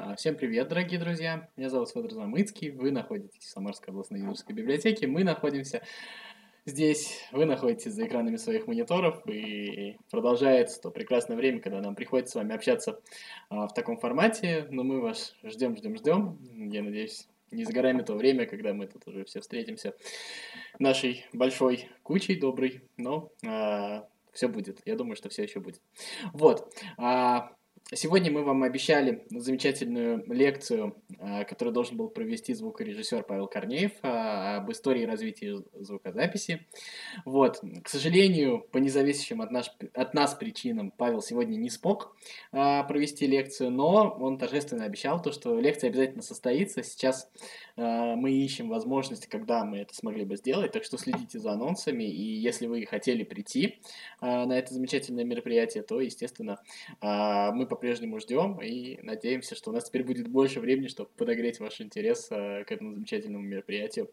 А, Всем привет, дорогие друзья! Меня зовут Федор Замыцкий, вы находитесь в Самарской областной юношеской библиотеке, мы находимся здесь, вы находитесь за экранами своих мониторов, и продолжается то прекрасное время, когда нам приходится с вами общаться а, в таком формате, но мы вас ждем, ждем, ждем, я надеюсь, не за горами то время, когда мы тут уже все встретимся нашей большой кучей доброй, но все будет, я думаю, что все еще будет. Вот, а, Сегодня мы вам обещали замечательную лекцию, а, которую должен был провести звукорежиссер Павел Корнеев а, об истории развития звукозаписи. Вот. К сожалению, по независящим от, наш, от нас причинам Павел сегодня не смог а, провести лекцию, но он торжественно обещал то, что лекция обязательно состоится. Сейчас мы ищем возможность, когда мы это смогли бы сделать, так что следите за анонсами, и если вы хотели прийти на это замечательное мероприятие, то, естественно, мы по-прежнему ждем и надеемся, что у нас теперь будет больше времени, чтобы подогреть ваш интерес э, к этому замечательному мероприятию.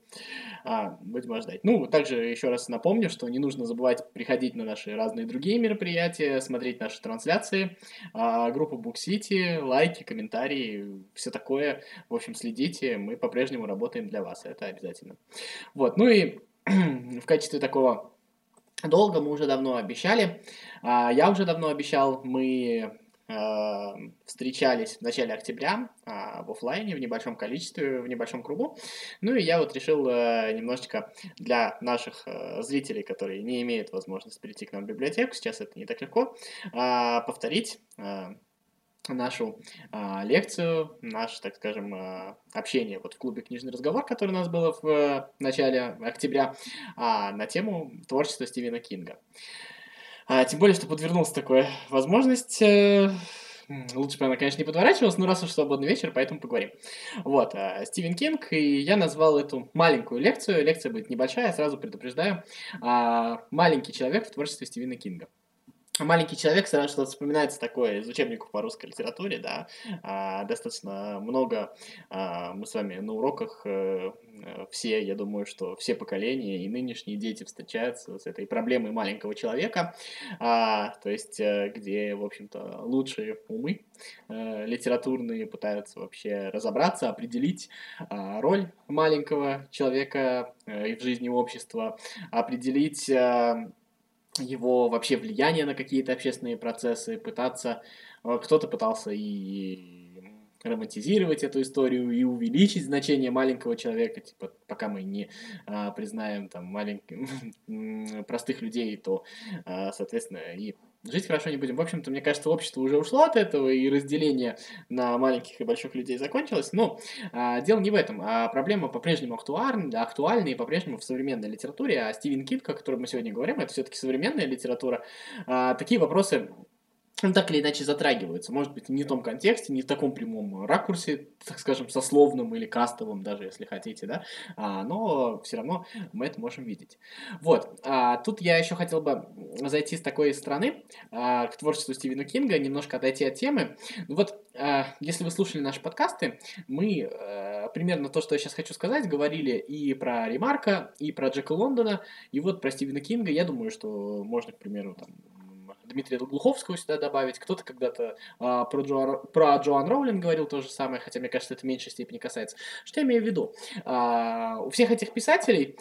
А, будем ждать. Ну, также еще раз напомню, что не нужно забывать приходить на наши разные другие мероприятия, смотреть наши трансляции, а, группу Book City, лайки, комментарии, все такое. В общем, следите, мы по-прежнему работаем для вас, это обязательно. Вот, ну и в качестве такого долга мы уже давно обещали, а, я уже давно обещал, мы встречались в начале октября а, в офлайне в небольшом количестве, в небольшом кругу. Ну и я вот решил э, немножечко для наших э, зрителей, которые не имеют возможности прийти к нам в библиотеку, сейчас это не так легко, а, повторить э, нашу а, лекцию, наше, так скажем, общение вот в клубе «Книжный разговор», который у нас было в начале октября, на тему творчества Стивена Кинга. А, тем более, что подвернулась такая возможность. Э, лучше бы она, конечно, не подворачивалась, но раз уж свободный вечер, поэтому поговорим. Вот, э, Стивен Кинг, и я назвал эту маленькую лекцию, лекция будет небольшая, сразу предупреждаю, э, «Маленький человек в творчестве Стивена Кинга». Маленький человек, сразу что-то вспоминается такое из учебников по русской литературе, да, а, достаточно много а, мы с вами на уроках э, э, все, я думаю, что все поколения и нынешние дети встречаются с этой проблемой маленького человека, а, то есть э, где, в общем-то, лучшие умы э, литературные пытаются вообще разобраться, определить а, роль маленького человека э, в жизни общества, определить э, его вообще влияние на какие-то общественные процессы, пытаться... Э, кто-то пытался и романтизировать эту историю и увеличить значение маленького человека, типа, пока мы не а, признаем там маленьких простых людей, то, а, соответственно, и жить хорошо не будем. В общем-то, мне кажется, общество уже ушло от этого, и разделение на маленьких и больших людей закончилось. Но а, дело не в этом, а проблема по-прежнему актуальна, актуальна и по-прежнему в современной литературе. А Стивен Кинг, о котором мы сегодня говорим, это все-таки современная литература. А, такие вопросы так или иначе затрагиваются. Может быть, не в том контексте, не в таком прямом ракурсе, так скажем, сословном или кастовом, даже если хотите, да, а, но все равно мы это можем видеть. Вот, а, тут я еще хотел бы зайти с такой стороны а, к творчеству Стивена Кинга, немножко отойти от темы. Ну вот, а, если вы слушали наши подкасты, мы а, примерно то, что я сейчас хочу сказать, говорили и про Ремарка, и про Джека Лондона, и вот про Стивена Кинга, я думаю, что можно, к примеру, там, Дмитрия Глуховского сюда добавить. Кто-то когда-то а, про, Джо, про Джоан Роулинг говорил то же самое, хотя, мне кажется, это в меньшей степени касается. Что я имею в виду? А, у всех этих писателей,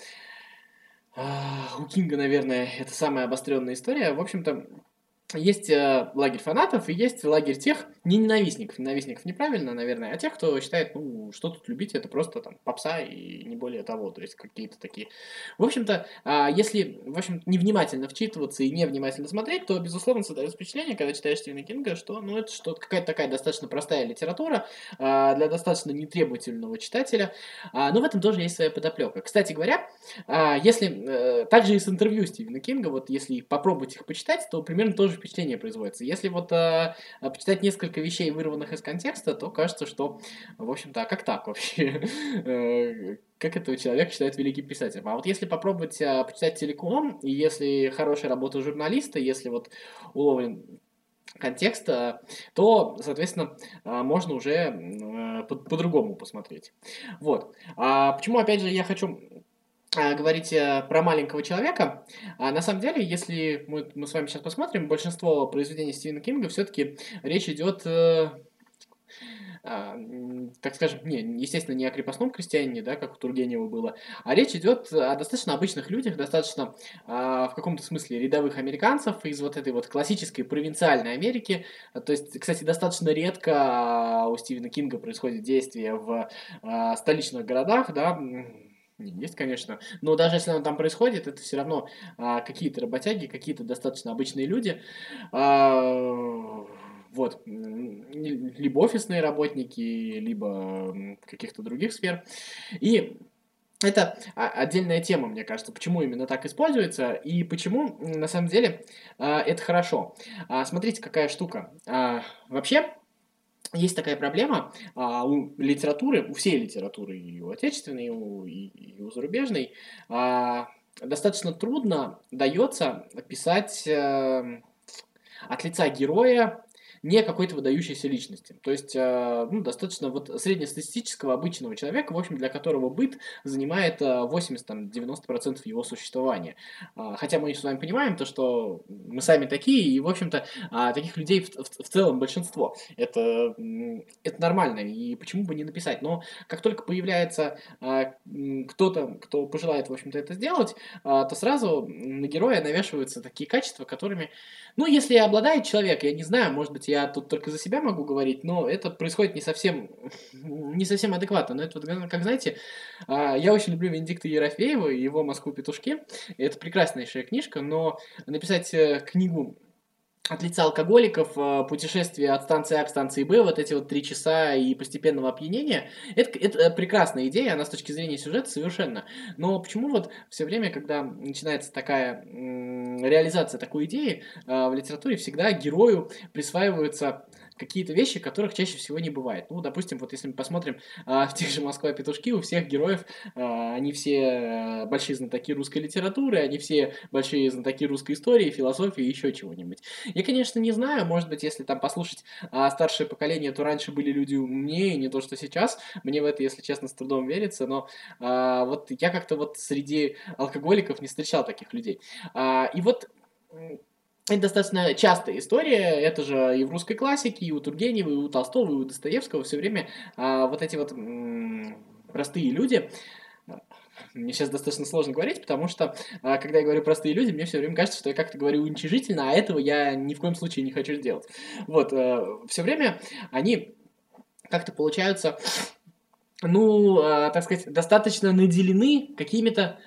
а, у Кинга, наверное, это самая обостренная история. В общем-то, есть э, лагерь фанатов и есть лагерь тех, не ненавистников, ненавистников неправильно, наверное, а тех, кто считает, ну, что тут любить, это просто там попса и не более того, то есть какие-то такие. В общем-то, э, если, в общем невнимательно вчитываться и невнимательно смотреть, то, безусловно, создается впечатление, когда читаешь Стивена Кинга, что, ну, это что-то какая-то такая достаточно простая литература э, для достаточно нетребовательного читателя, э, но в этом тоже есть своя подоплека. Кстати говоря, э, если, э, также и с интервью Стивена Кинга, вот если попробовать их почитать, то примерно тоже впечатление производится. Если вот э, почитать несколько вещей, вырванных из контекста, то кажется, что, в общем-то, а как так вообще? Э, как этого человека считают великим писателем. А вот если попробовать э, почитать целиком, и если хорошая работа журналиста, если вот уловлен контекст, то, соответственно, э, можно уже по-другому посмотреть. Вот. А почему, опять же, я хочу а, говорить про маленького человека. А на самом деле, если мы, мы с вами сейчас посмотрим, большинство произведений Стивена Кинга все-таки речь идет э, а, так скажем, не, естественно, не о крепостном крестьянине, да, как у Тургенева было, а речь идет о достаточно обычных людях, достаточно а, в каком-то смысле рядовых американцев из вот этой вот классической провинциальной Америки. То есть, кстати, достаточно редко у Стивена Кинга происходит действие в а, столичных городах, да, есть, конечно. Но даже если оно там происходит, это все равно а, какие-то работяги, какие-то достаточно обычные люди. А, вот. Либо офисные работники, либо каких-то других сфер. И это отдельная тема, мне кажется, почему именно так используется и почему, на самом деле, а, это хорошо. А, смотрите, какая штука. А, вообще, есть такая проблема а, у литературы, у всей литературы, и у отечественной, и у, и, и у зарубежной, а, достаточно трудно дается писать а, от лица героя не какой-то выдающейся личности. То есть, э, ну, достаточно вот среднестатистического обычного человека, в общем, для которого быт занимает 80-90% э, его существования. А, хотя мы с вами понимаем то, что мы сами такие, и, в общем-то, а, таких людей в, в, в целом большинство. Это, это нормально, и почему бы не написать. Но как только появляется кто-то, кто пожелает, в общем-то, это сделать, то сразу на героя навешиваются такие качества, которыми, ну, если обладает человек, я не знаю, может быть, я тут только за себя могу говорить, но это происходит не совсем, не совсем адекватно. Но это вот, как знаете, а, я очень люблю Венедикта Ерофеева и его «Москву петушки». Это прекраснейшая книжка, но написать э, книгу от лица алкоголиков, э, путешествие от станции А к станции Б, вот эти вот три часа и постепенного опьянения, это, это прекрасная идея, она с точки зрения сюжета совершенно. Но почему вот все время, когда начинается такая реализация такой идеи, э, в литературе всегда герою присваиваются какие-то вещи, которых чаще всего не бывает. Ну, допустим, вот если мы посмотрим а, в тех же «Москва петушки», у всех героев, а, они все э, большие знатоки русской литературы, они все большие знатоки русской истории, философии и еще чего-нибудь. Я, конечно, не знаю, может быть, если там послушать а, старшее поколение, то раньше были люди умнее, не то, что сейчас. Мне в это, если честно, с трудом верится, но а, вот я как-то вот среди алкоголиков не встречал таких людей. А, и вот это достаточно частая история, это же и в русской классике, и у Тургенева, и у Толстого, и у Достоевского все время а, вот эти вот простые люди, мне сейчас достаточно сложно говорить, потому что, а, когда я говорю простые люди, мне все время кажется, что я как-то говорю уничижительно, а этого я ни в коем случае не хочу сделать. Вот, а, все время они как-то получаются, ну, а, так сказать, достаточно наделены какими-то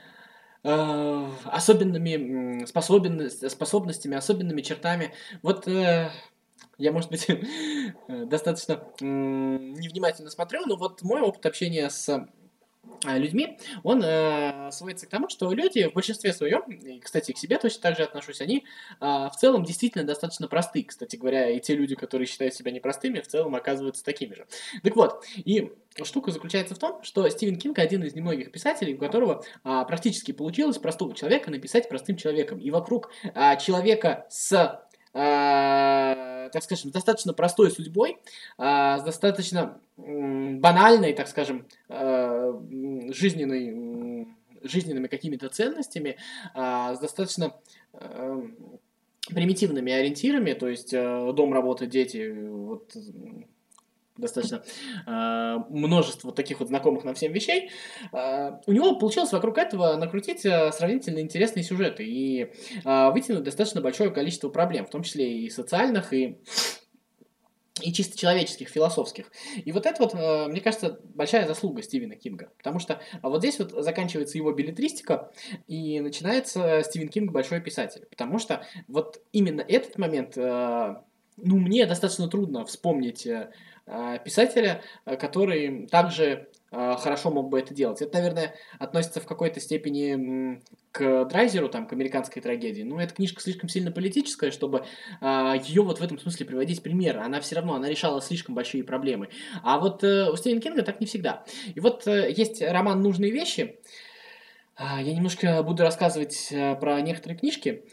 Э, особенными способен, способностями, особенными чертами. Вот э, я, может быть, достаточно невнимательно смотрю, но вот мой опыт общения с Э, людьми, он э, сводится к тому, что люди в большинстве своем, кстати, к себе точно так же отношусь, они э, в целом действительно достаточно просты. Кстати говоря, и те люди, которые считают себя непростыми, в целом оказываются такими же. Так вот, и штука заключается в том, что Стивен Кинг один из немногих писателей, у которого а, практически получилось простого человека написать простым человеком. И вокруг а, человека с а, так скажем, достаточно простой судьбой, а, с достаточно банальной, так скажем, а, жизненной, жизненными какими-то ценностями, с достаточно примитивными ориентирами, то есть дом, работа, дети, вот достаточно э, множество таких вот знакомых нам всем вещей, э, у него получилось вокруг этого накрутить э, сравнительно интересные сюжеты и вытянуть достаточно большое количество проблем, в том числе и социальных, и и чисто человеческих, философских. И вот это вот, мне кажется, большая заслуга Стивена Кинга. Потому что а вот здесь вот заканчивается его билетристика, и начинается Стивен Кинг большой писатель. Потому что вот именно этот момент, ну, мне достаточно трудно вспомнить Э, писателя, э, который также э, хорошо мог бы это делать. Это, наверное, относится в какой-то степени к Драйзеру, там, к американской трагедии. Но эта книжка слишком сильно политическая, чтобы ее вот в этом смысле приводить пример. Она все равно, она решала слишком большие проблемы. А вот у Стивена Кинга так не всегда. И вот есть роман «Нужные вещи», я немножко буду рассказывать про некоторые книжки.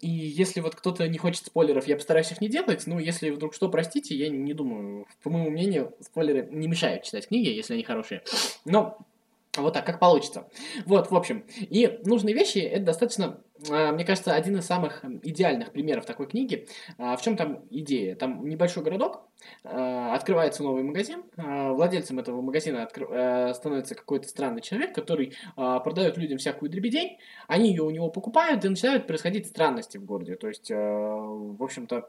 И если вот кто-то не хочет спойлеров, я постараюсь их не делать. Ну, если вдруг что, простите, я не думаю. По моему мнению, спойлеры не мешают читать книги, если они хорошие. Но вот так, как получится. Вот, в общем. И нужные вещи — это достаточно а, мне кажется, один из самых идеальных примеров такой книги. А, в чем там идея? Там небольшой городок, а, открывается новый магазин, владельцем этого магазина становится какой-то странный человек, который продает людям всякую дребедень, они ее у него покупают, и начинают происходить странности в городе. То есть, в общем-то,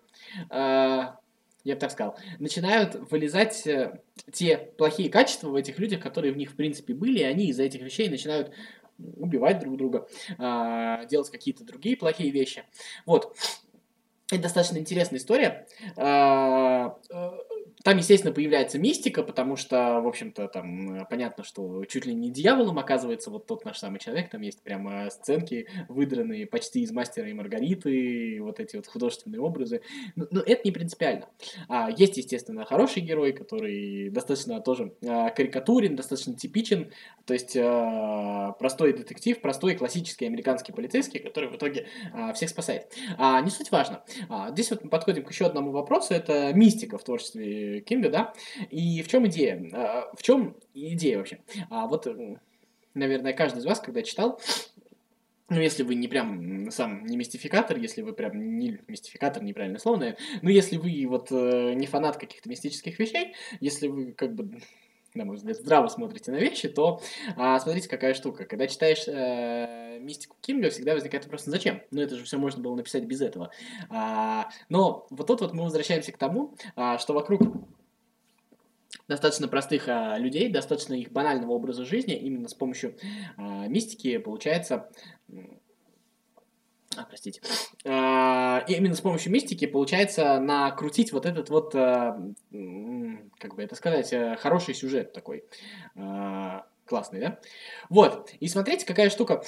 я бы так сказал, начинают вылезать э, те плохие качества в этих людях, которые в них в принципе были, и они из-за этих вещей начинают убивать друг друга, а, делать какие-то другие плохие вещи. Вот. Это достаточно интересная история. Там, естественно, появляется мистика, потому что, в общем-то, там э, понятно, что чуть ли не дьяволом оказывается вот тот наш самый человек. Там есть прямо сценки, выдранные почти из «Мастера и Маргариты», вот эти вот художественные образы. Но, но это не принципиально. А, есть, естественно, хороший герой, который достаточно тоже а, карикатурен, достаточно типичен. То есть а, простой детектив, простой классический американский полицейский, который в итоге а, всех спасает. А, не суть важно. А, здесь вот мы подходим к еще одному вопросу. Это мистика в творчестве Кинга, да? И в чем идея? А, в чем идея вообще? А вот, наверное, каждый из вас, когда читал, ну, если вы не прям сам не мистификатор, если вы прям не мистификатор, неправильное слово, наверное, но если вы вот э, не фанат каких-то мистических вещей, если вы как бы на мой взгляд, здраво смотрите на вещи, то а, смотрите, какая штука. Когда читаешь э, мистику Кинга, всегда возникает вопрос, ну зачем? Ну это же все можно было написать без этого. А, но вот тут вот мы возвращаемся к тому, а, что вокруг достаточно простых а, людей, достаточно их банального образа жизни, именно с помощью а, мистики получается... А, простите. А, именно с помощью мистики получается накрутить вот этот вот, а, как бы это сказать, а, хороший сюжет такой. А, классный, да? Вот. И смотрите, какая штука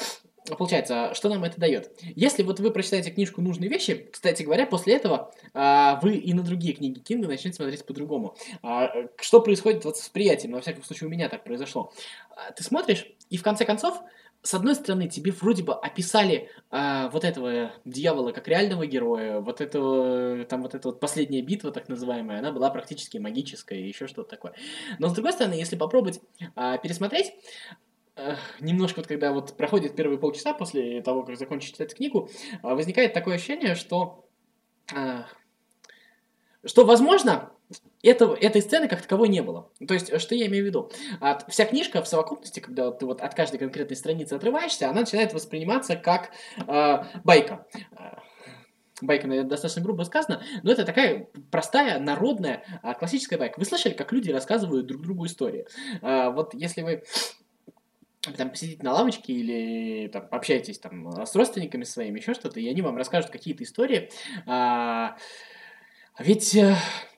получается, что нам это дает? Если вот вы прочитаете книжку «Нужные вещи», кстати говоря, после этого а, вы и на другие книги Кинга начнете смотреть по-другому. А, что происходит вот с восприятием? Во всяком случае, у меня так произошло. А, ты смотришь, и в конце концов, с одной стороны, тебе вроде бы описали а, вот этого дьявола как реального героя, вот этого, там вот эта вот последняя битва, так называемая, она была практически магическая и еще что-то такое. Но с другой стороны, если попробовать а, пересмотреть, немножко вот когда вот проходит первые полчаса после того, как закончить читать книгу, а, возникает такое ощущение, что, а, что возможно, этого, этой сцены как таковой не было. То есть, что я имею в виду? От, вся книжка в совокупности, когда ты вот от каждой конкретной страницы отрываешься, она начинает восприниматься как э, байка. Байка, наверное, достаточно грубо сказано, но это такая простая, народная, классическая байка. Вы слышали, как люди рассказывают друг другу истории? Вот если вы там посидите на лавочке или там пообщаетесь там с родственниками своими, еще что-то, и они вам расскажут какие-то истории. А, ведь э,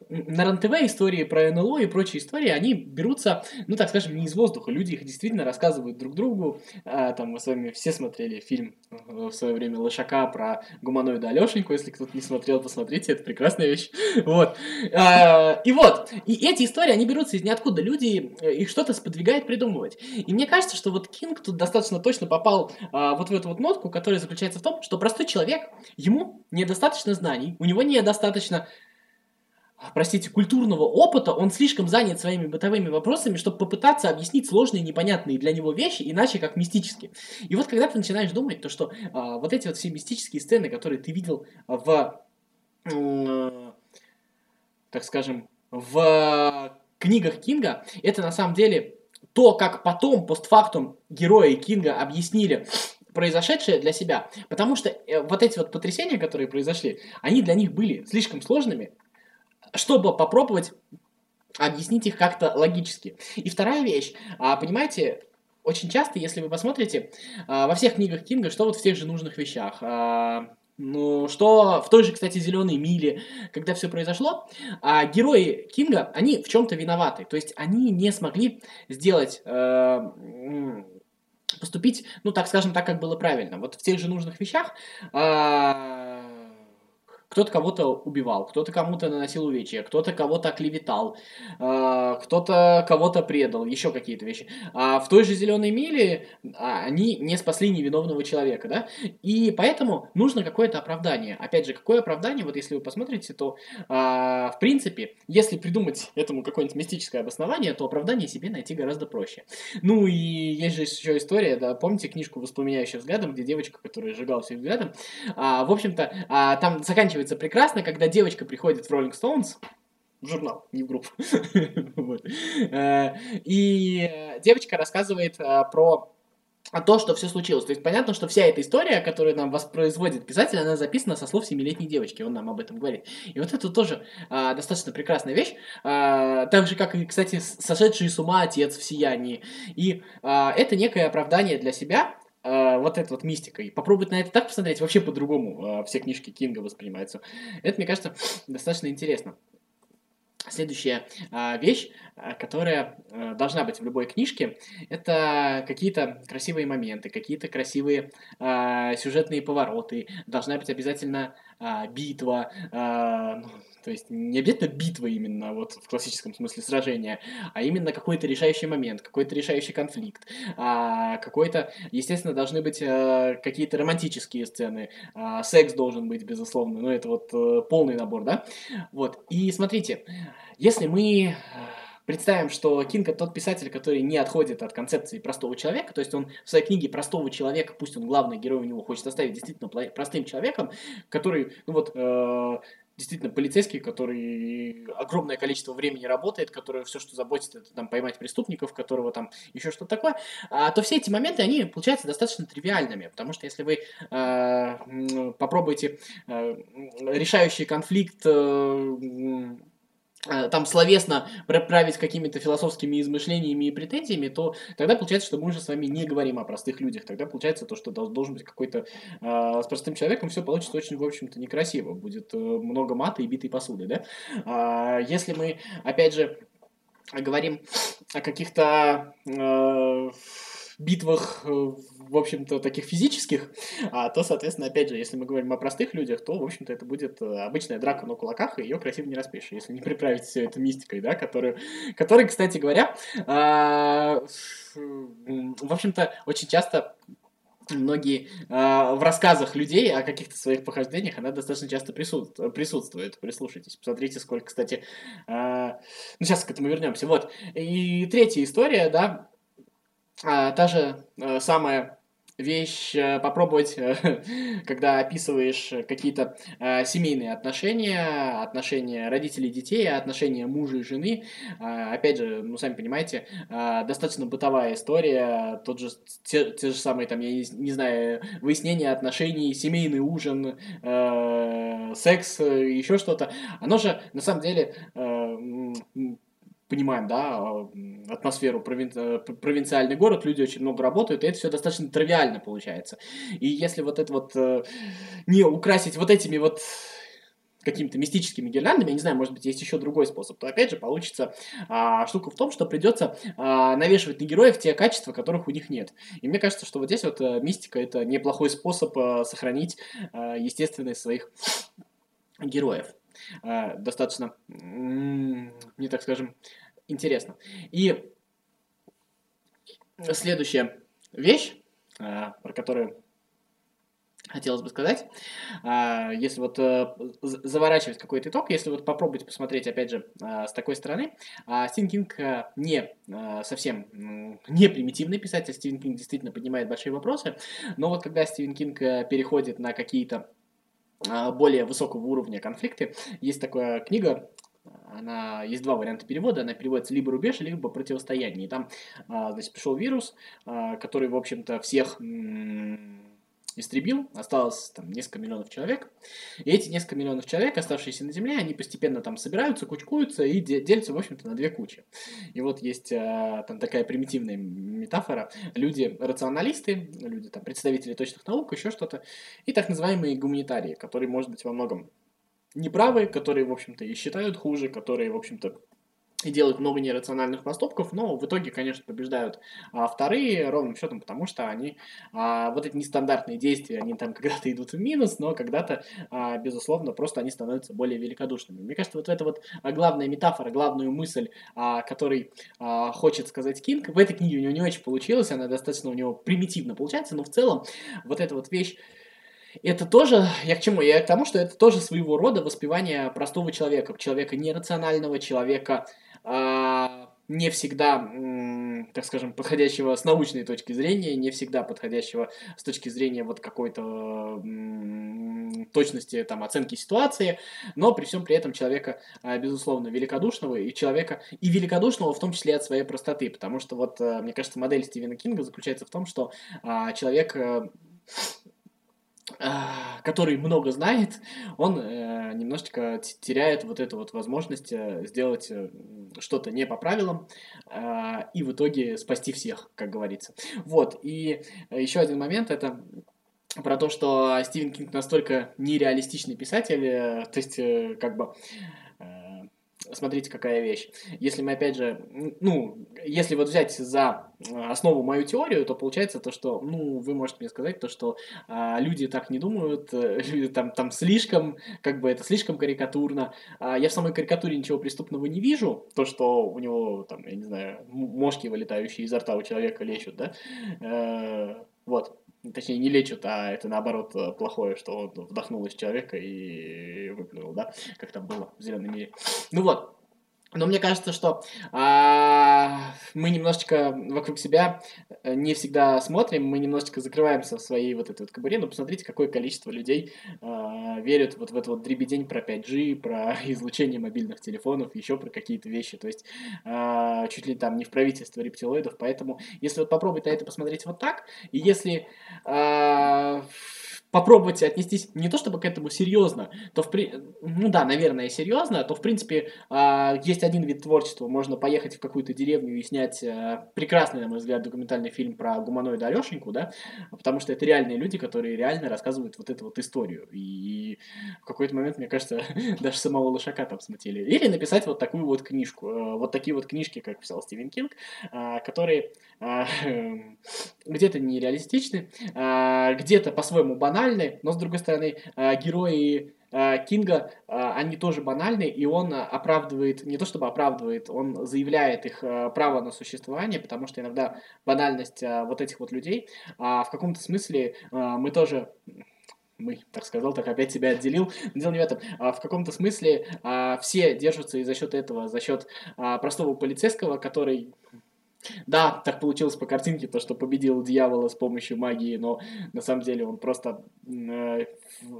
на РНТВ истории про НЛО и прочие истории, они берутся, ну, так скажем, не из воздуха. Люди их действительно рассказывают друг другу. А, там мы с вами все смотрели фильм э, в свое время Лошака про гуманоида Алешеньку. Если кто-то не смотрел, посмотрите, это прекрасная вещь. Вот. А, и вот. И эти истории, они берутся из ниоткуда. Люди э, их что-то сподвигают придумывать. И мне кажется, что вот Кинг тут достаточно точно попал а, вот в эту вот нотку, которая заключается в том, что простой человек, ему недостаточно знаний, у него недостаточно простите, культурного опыта, он слишком занят своими бытовыми вопросами, чтобы попытаться объяснить сложные, непонятные для него вещи, иначе как мистически. И вот когда ты начинаешь думать, то что а, вот эти вот все мистические сцены, которые ты видел в, э, так скажем, в книгах Кинга, это на самом деле то, как потом, постфактум, герои Кинга объяснили произошедшее для себя. Потому что э, вот эти вот потрясения, которые произошли, они для них были слишком сложными, чтобы попробовать объяснить их как-то логически. И вторая вещь, а, понимаете, очень часто, если вы посмотрите, а, во всех книгах Кинга, что вот в тех же нужных вещах, а, ну, что в той же, кстати, «Зеленой миле», когда все произошло, герои Кинга, они в чем-то виноваты. То есть они не смогли сделать, э, поступить, ну, так скажем, так, как было правильно. Вот в тех же нужных вещах кто-то кого-то убивал, кто-то кому-то наносил увечья, кто-то кого-то оклеветал, э, кто-то кого-то предал, еще какие-то вещи. А в той же «Зеленой миле» а, они не спасли невиновного человека, да? И поэтому нужно какое-то оправдание. Опять же, какое оправдание, вот если вы посмотрите, то, э, в принципе, если придумать этому какое-нибудь мистическое обоснование, то оправдание себе найти гораздо проще. Ну и есть же еще история, да, помните книжку «Воспламеняющий взглядом», где девочка, которая сжигала всех взглядом, а, в общем-то, а, там заканчивается прекрасно, когда девочка приходит в Rolling Stones, в журнал, не в группу. Э, и девочка рассказывает э, про то, что все случилось. То есть понятно, что вся эта история, которую нам воспроизводит писатель, она записана со слов семилетней девочки, он нам об этом говорит. И вот это тоже а, достаточно прекрасная вещь, а, так же, как и, кстати, сошедший с ума отец в сиянии. И это некое оправдание для себя, э, вот этой вот мистикой. Попробовать на это так посмотреть, вообще по-другому э, все книжки Кинга воспринимаются. Это, мне кажется, достаточно интересно. Следующая э, вещь, э, которая э, должна быть в любой книжке, это какие-то красивые моменты, какие-то красивые э, сюжетные повороты. Должна быть обязательно э, битва, э, то есть не обязательно битва именно вот в классическом смысле сражения, а именно какой-то решающий момент, какой-то решающий конфликт, а, какой-то, естественно, должны быть а, какие-то романтические сцены, а, секс должен быть, безусловно, ну это вот а, полный набор, да? Вот, и смотрите, если мы представим, что Кинг это тот писатель, который не отходит от концепции простого человека, то есть он в своей книге простого человека, пусть он главный герой у него хочет оставить действительно простым человеком, который, ну вот, э, действительно полицейский, который огромное количество времени работает, который все, что заботит, это там поймать преступников, которого там еще что-то такое, а, то все эти моменты, они получаются достаточно тривиальными, потому что если вы э, попробуете э, решающий конфликт Э, там словесно править какими-то философскими измышлениями и претензиями, то тогда получается, что мы уже с вами не говорим о простых людях. Тогда получается то, что должен быть какой-то... Э, с простым человеком все получится очень, в общем-то, некрасиво. Будет э, много мата и битой посуды, да? А если мы, опять же, говорим о каких-то... Э, битвах, э, в общем-то, таких физических, а, то, соответственно, опять же, если мы говорим о простых людях, то, в общем-то, это будет э, обычная драка на кулаках, и ее красиво не распишешь, если не приправить все это мистикой, да, которую, которой, кстати говоря, а, в общем-то, очень часто многие э, в рассказах людей о каких-то своих похождениях она достаточно часто присутствует. присутствует. Прислушайтесь, посмотрите, сколько, кстати. Э, ну, сейчас к этому вернемся. Вот. И третья история, да, а, та же а, самая вещь э, попробовать, э, когда описываешь какие-то семейные отношения, отношения родителей детей, отношения мужа и жены. Э, опять же, ну, сами понимаете, э, достаточно бытовая история, тот же, те, те же самые, там, я не, не знаю, выяснение отношений, семейный ужин, э, секс, еще что-то. Оно же, на самом деле, э, понимаем, да, атмосферу провин... Э, провинциальный город, люди очень много работают, и это все достаточно тривиально получается. И если вот это вот э, не украсить вот этими вот какими-то мистическими гирляндами, я не знаю, может быть, есть еще другой способ, то опять же получится а, штука в том, что придется а, навешивать на героев те качества, которых у них нет. И мне кажется, что вот здесь вот а, мистика это неплохой способ а, сохранить а, естественность своих героев. А, достаточно, не так скажем, интересно. И следующая вещь, а, про которую хотелось бы сказать, а, если вот э, заворачивать какой-то итог, если вот попробовать посмотреть, опять же, с такой стороны, Стивен Кинг э, не совсем не примитивный писатель, Стивен Кинг действительно поднимает большие вопросы, но вот когда Стивен Кинг э, переходит на какие-то более высокого уровня конфликты. Есть такая книга, она есть два варианта перевода, она переводится либо рубеж, либо противостояние. И там, а, значит, пришел вирус, а, который, в общем-то, всех истребил, осталось там несколько миллионов человек. И эти несколько миллионов человек, оставшиеся на Земле, они постепенно там собираются, кучкуются и делятся, в общем-то, на две кучи. И вот есть а, там такая примитивная метафора. Люди рационалисты, люди там представители точных наук, еще что-то, и так называемые гуманитарии, которые, может быть, во многом неправы, которые, в общем-то, и считают хуже, которые, в общем-то, и делают много нерациональных поступков, но в итоге, конечно, побеждают а, вторые ровным счетом, потому что они, а, вот эти нестандартные действия, они там когда-то идут в минус, но когда-то, а, безусловно, просто они становятся более великодушными. Мне кажется, вот эта вот главная метафора, главную мысль, а, который а, хочет сказать Кинг, в этой книге у него не очень получилось, она достаточно у него примитивно получается, но в целом вот эта вот вещь, это тоже, я к чему? Я к тому, что это тоже своего рода воспевание простого человека, человека нерационального, человека, не всегда, так скажем, подходящего с научной точки зрения, не всегда подходящего с точки зрения вот какой-то точности там оценки ситуации, но при всем при этом человека, а, безусловно, великодушного и человека, и великодушного в том числе от своей простоты, потому что вот, э, мне кажется, модель Стивена Кинга заключается в том, что а, человек э, который много знает, он э, немножечко теряет вот эту вот возможность э, сделать э, что-то не по правилам э, и в итоге спасти всех, как говорится. Вот, и еще один момент, это про то, что Стивен Кинг настолько нереалистичный писатель, э, то есть, э, как бы, смотрите, какая вещь. Если мы, опять же, ну, если вот взять за основу мою теорию, то получается то, что, ну, вы можете мне сказать то, что а, люди так не думают, э, люди там, там слишком, как бы это слишком карикатурно. А, я в самой карикатуре ничего преступного не вижу, то, что у него, там, я не знаю, мошки, вылетающие изо рта у человека лечат, да, э, вот. Точнее, не лечат, а это наоборот э, плохое, что он вдохнул из человека и выплюнул, да, как там было в зеленом мире. Ну вот, но мне кажется, что а, мы немножечко вокруг себя э, не всегда смотрим, мы немножечко закрываемся в своей вот этой вот кобуре, но посмотрите, какое количество людей а, верят вот в этот вот дребедень про 5G, про излучение мобильных телефонов, еще про какие-то вещи, то есть а, чуть ли там не в правительство рептилоидов, поэтому если вот попробовать на это посмотреть вот так, и если... А, попробовать отнестись не то чтобы к этому серьезно, то в при... ну да, наверное, серьезно, то в принципе э, есть один вид творчества, можно поехать в какую-то деревню и снять э, прекрасный, на мой взгляд, документальный фильм про гуманоида Алешеньку, да, потому что это реальные люди, которые реально рассказывают вот эту вот историю, и в какой-то момент, мне кажется, даже самого Лошака там смотрели. Или написать вот такую вот книжку, э, вот такие вот книжки, как писал Стивен Кинг, э, которые э, где-то нереалистичны, э, где-то по-своему банальны, банальны, но с другой стороны, э, герои э, Кинга, э, они тоже банальны, и он оправдывает, не то чтобы оправдывает, он заявляет их право на существование, потому что иногда банальность вот этих вот людей, а в каком-то смысле мы тоже мы, так сказал, так опять себя отделил. Но дело не в этом. А в каком-то смысле а, все держатся и за счет этого, за счет а, простого полицейского, который да, так получилось по картинке, то, что победил дьявола с помощью магии, но на самом деле он просто э,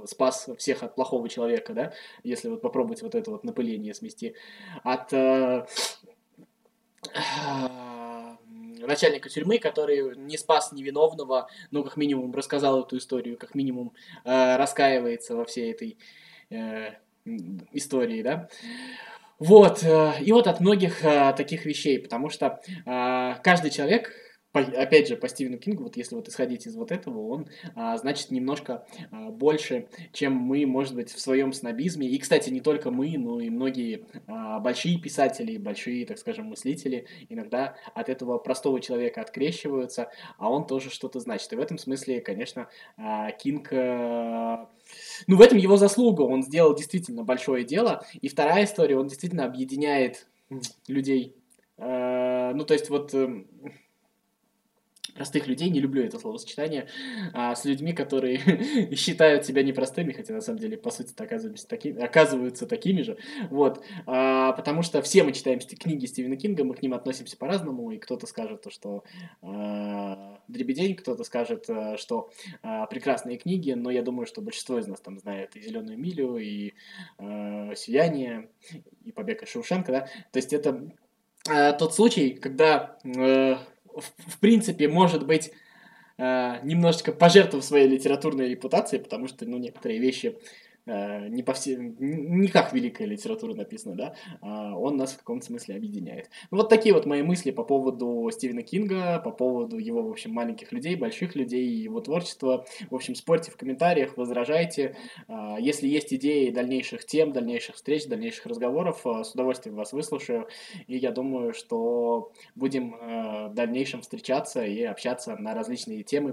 спас всех от плохого человека, да, если вот попробовать вот это вот напыление смести. От э, э, начальника тюрьмы, который не спас невиновного, но как минимум рассказал эту историю, как минимум э, раскаивается во всей этой э, истории, да. Вот, э, и вот от многих э, таких вещей, потому что э, каждый человек опять же, по Стивену Кингу, вот если вот исходить из вот этого, он, а, значит, немножко а, больше, чем мы, может быть, в своем снобизме. И, кстати, не только мы, но и многие а, большие писатели, большие, так скажем, мыслители иногда от этого простого человека открещиваются, а он тоже что-то значит. И в этом смысле, конечно, а, Кинг... А, ну, в этом его заслуга. Он сделал действительно большое дело. И вторая история, он действительно объединяет людей. А, ну, то есть вот эм, простых людей, не люблю это словосочетание, а, с людьми, которые считают себя непростыми, хотя на самом деле, по сути, оказываются, такими, оказываются такими же, вот, а, потому что все мы читаем книги Стивена Кинга, мы к ним относимся по-разному, и кто-то скажет, что а, дребедень, кто-то скажет, а, что а, прекрасные книги, но я думаю, что большинство из нас там знает и «Зеленую милю», и а, «Сияние», и «Побег из Шоушенка», да, то есть это а, тот случай, когда э, в, принципе, может быть, э, немножечко пожертвовав своей литературной репутацией, потому что, ну, некоторые вещи не, по все, не как великая литература написана, да, а он нас в каком-то смысле объединяет. Ну, вот такие вот мои мысли по поводу Стивена Кинга, по поводу его, в общем, маленьких людей, больших людей, его творчества. В общем, спорьте в комментариях, возражайте. А, если есть идеи дальнейших тем, дальнейших встреч, дальнейших разговоров, э, с удовольствием вас выслушаю. И я думаю, что будем э, в дальнейшем встречаться и общаться на различные темы